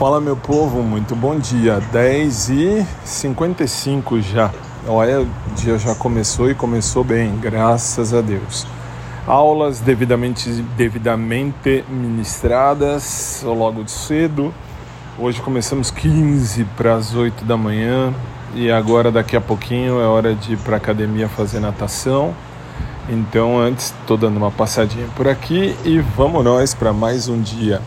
Fala meu povo, muito bom dia. 10 e 55 já. Olha, o dia já começou e começou bem, graças a Deus. Aulas devidamente, devidamente ministradas logo de cedo. Hoje começamos 15 para as 8 da manhã e agora daqui a pouquinho é hora de ir para a academia fazer natação. Então antes estou dando uma passadinha por aqui e vamos nós para mais um dia.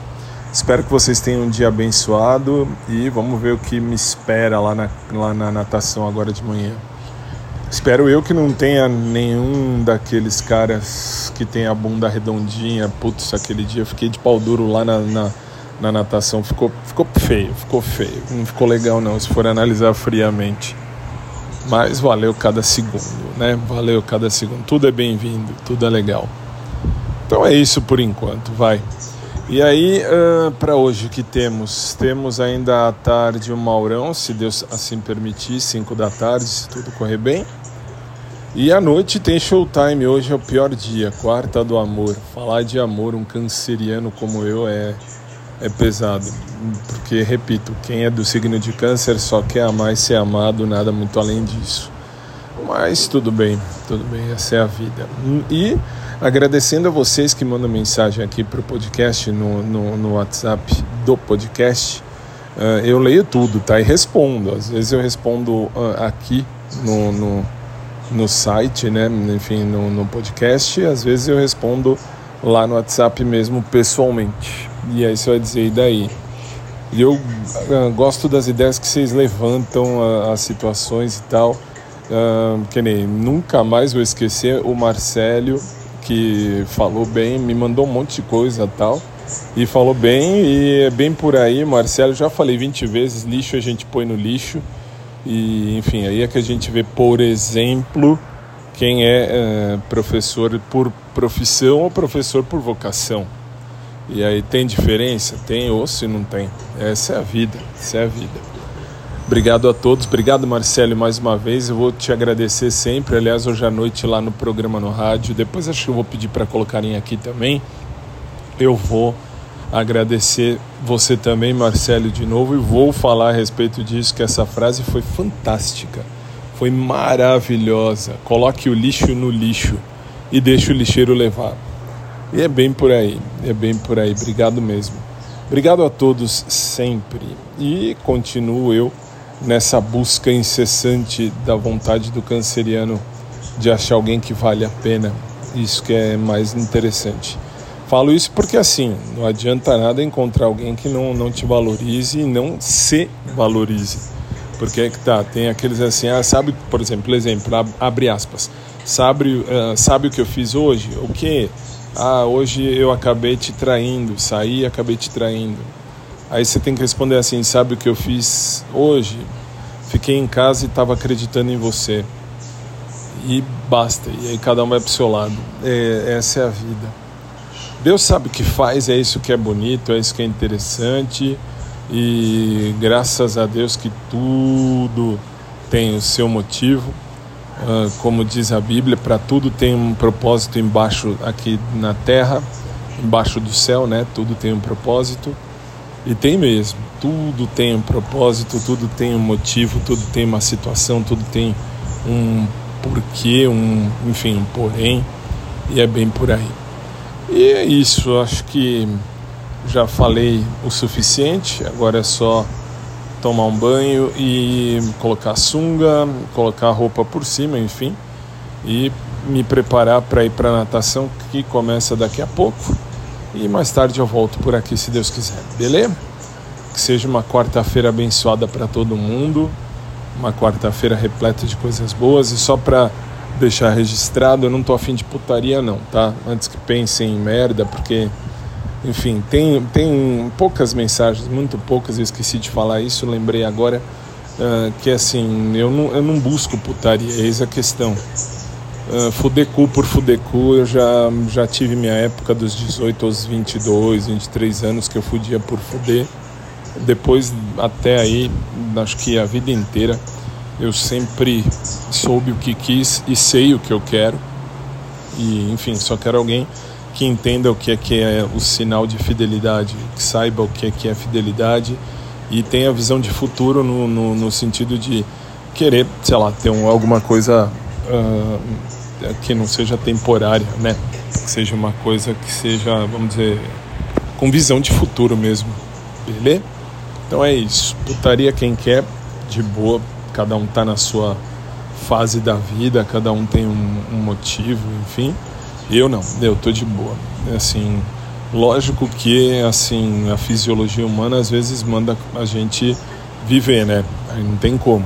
Espero que vocês tenham um dia abençoado e vamos ver o que me espera lá na, lá na natação agora de manhã. Espero eu que não tenha nenhum daqueles caras que tem a bunda redondinha. Putz, aquele dia eu fiquei de pau duro lá na, na, na natação. Ficou, ficou feio, ficou feio. Não ficou legal não, se for analisar friamente. Mas valeu cada segundo, né? Valeu cada segundo. Tudo é bem-vindo, tudo é legal. Então é isso por enquanto, vai. E aí, uh, para hoje, o que temos? Temos ainda à tarde o Maurão, se Deus assim permitir, 5 da tarde, se tudo correr bem. E à noite tem showtime, hoje é o pior dia, quarta do amor. Falar de amor, um canceriano como eu, é, é pesado. Porque, repito, quem é do signo de câncer só quer amar e ser amado, nada muito além disso. Mas tudo bem, tudo bem, essa é a vida. E Agradecendo a vocês que mandam mensagem aqui para o podcast no, no, no, WhatsApp do podcast. Uh, eu leio tudo, tá? E respondo. Às vezes eu respondo uh, aqui no, no, no, site, né? Enfim, no, no podcast. Às vezes eu respondo lá no WhatsApp mesmo pessoalmente. E aí você vai dizer, e daí? E eu uh, gosto das ideias que vocês levantam, as situações e tal. Que nem nunca mais vou esquecer o Marcelo que falou bem, me mandou um monte de coisa tal. E falou bem, e é bem por aí, Marcelo. Já falei 20 vezes: lixo a gente põe no lixo. E enfim, aí é que a gente vê, por exemplo, quem é, é professor por profissão ou professor por vocação. E aí tem diferença? Tem ou se não tem. Essa é a vida, essa é a vida. Obrigado a todos, obrigado Marcelo mais uma vez. Eu vou te agradecer sempre. Aliás, hoje à noite lá no programa no rádio. Depois acho que eu vou pedir para colocarem aqui também. Eu vou agradecer você também, Marcelo, de novo e vou falar a respeito disso. Que essa frase foi fantástica, foi maravilhosa. Coloque o lixo no lixo e deixe o lixeiro levar. E é bem por aí, é bem por aí. Obrigado mesmo. Obrigado a todos sempre e continuo eu nessa busca incessante da vontade do canceriano de achar alguém que vale a pena. Isso que é mais interessante. Falo isso porque assim, não adianta nada encontrar alguém que não, não te valorize e não se valorize. Porque é que tá, tem aqueles assim, ah, sabe, por exemplo, exemplo, abre aspas, sabe, uh, sabe o que eu fiz hoje? O que? Ah, hoje eu acabei te traindo, saí e acabei te traindo. Aí você tem que responder assim: sabe o que eu fiz hoje? Fiquei em casa e estava acreditando em você. E basta. E aí cada um vai para o seu lado. É, essa é a vida. Deus sabe o que faz, é isso que é bonito, é isso que é interessante. E graças a Deus que tudo tem o seu motivo. Uh, como diz a Bíblia, para tudo tem um propósito embaixo aqui na terra, embaixo do céu, né? Tudo tem um propósito. E tem mesmo. Tudo tem um propósito, tudo tem um motivo, tudo tem uma situação, tudo tem um porquê, um, enfim, um porém. E é bem por aí. E é isso, acho que já falei o suficiente, agora é só tomar um banho e colocar sunga, colocar roupa por cima, enfim, e me preparar para ir para natação que começa daqui a pouco. E mais tarde eu volto por aqui, se Deus quiser. Beleza? Que seja uma quarta-feira abençoada para todo mundo. Uma quarta-feira repleta de coisas boas. E só para deixar registrado, eu não tô afim de putaria, não, tá? Antes que pensem em merda, porque. Enfim, tem, tem poucas mensagens, muito poucas, eu esqueci de falar isso, lembrei agora. Uh, que assim, eu não, eu não busco putaria, eis a questão. Uh, fudecu por fudecu, eu já, já tive minha época dos 18 aos 22, 23 anos que eu fudia por fuder. Depois, até aí, acho que a vida inteira, eu sempre soube o que quis e sei o que eu quero. E, enfim, só quero alguém que entenda o que é que é o sinal de fidelidade, que saiba o que é que é fidelidade e tem a visão de futuro no, no, no sentido de querer, sei lá, ter um, alguma coisa uh, que não seja temporária, né? Que seja uma coisa que seja, vamos dizer, com visão de futuro mesmo, beleza? Então é isso. Putaria quem quer, de boa, cada um tá na sua fase da vida, cada um tem um, um motivo, enfim. Eu não, eu tô de boa. Assim, lógico que assim a fisiologia humana às vezes manda a gente viver, né? Não tem como.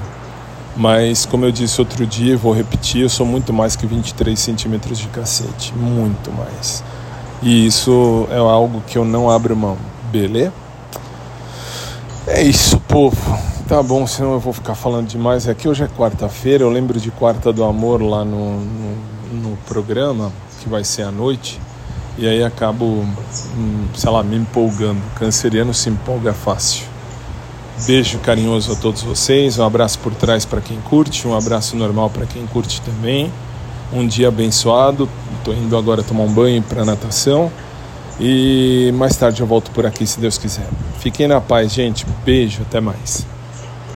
Mas como eu disse outro dia, vou repetir, eu sou muito mais que 23 centímetros de cacete, muito mais. E isso é algo que eu não abro mão, beleza? É isso, povo. Tá bom, senão eu vou ficar falando demais. Aqui hoje é quarta-feira, eu lembro de Quarta do Amor lá no, no, no programa que vai ser à noite, e aí acabo, hum, sei lá, me empolgando. Canceriano se empolga fácil. Beijo carinhoso a todos vocês, um abraço por trás para quem curte, um abraço normal para quem curte também. Um dia abençoado. Estou indo agora tomar um banho para natação. E mais tarde eu volto por aqui, se Deus quiser. Fiquem na paz, gente. Beijo, até mais.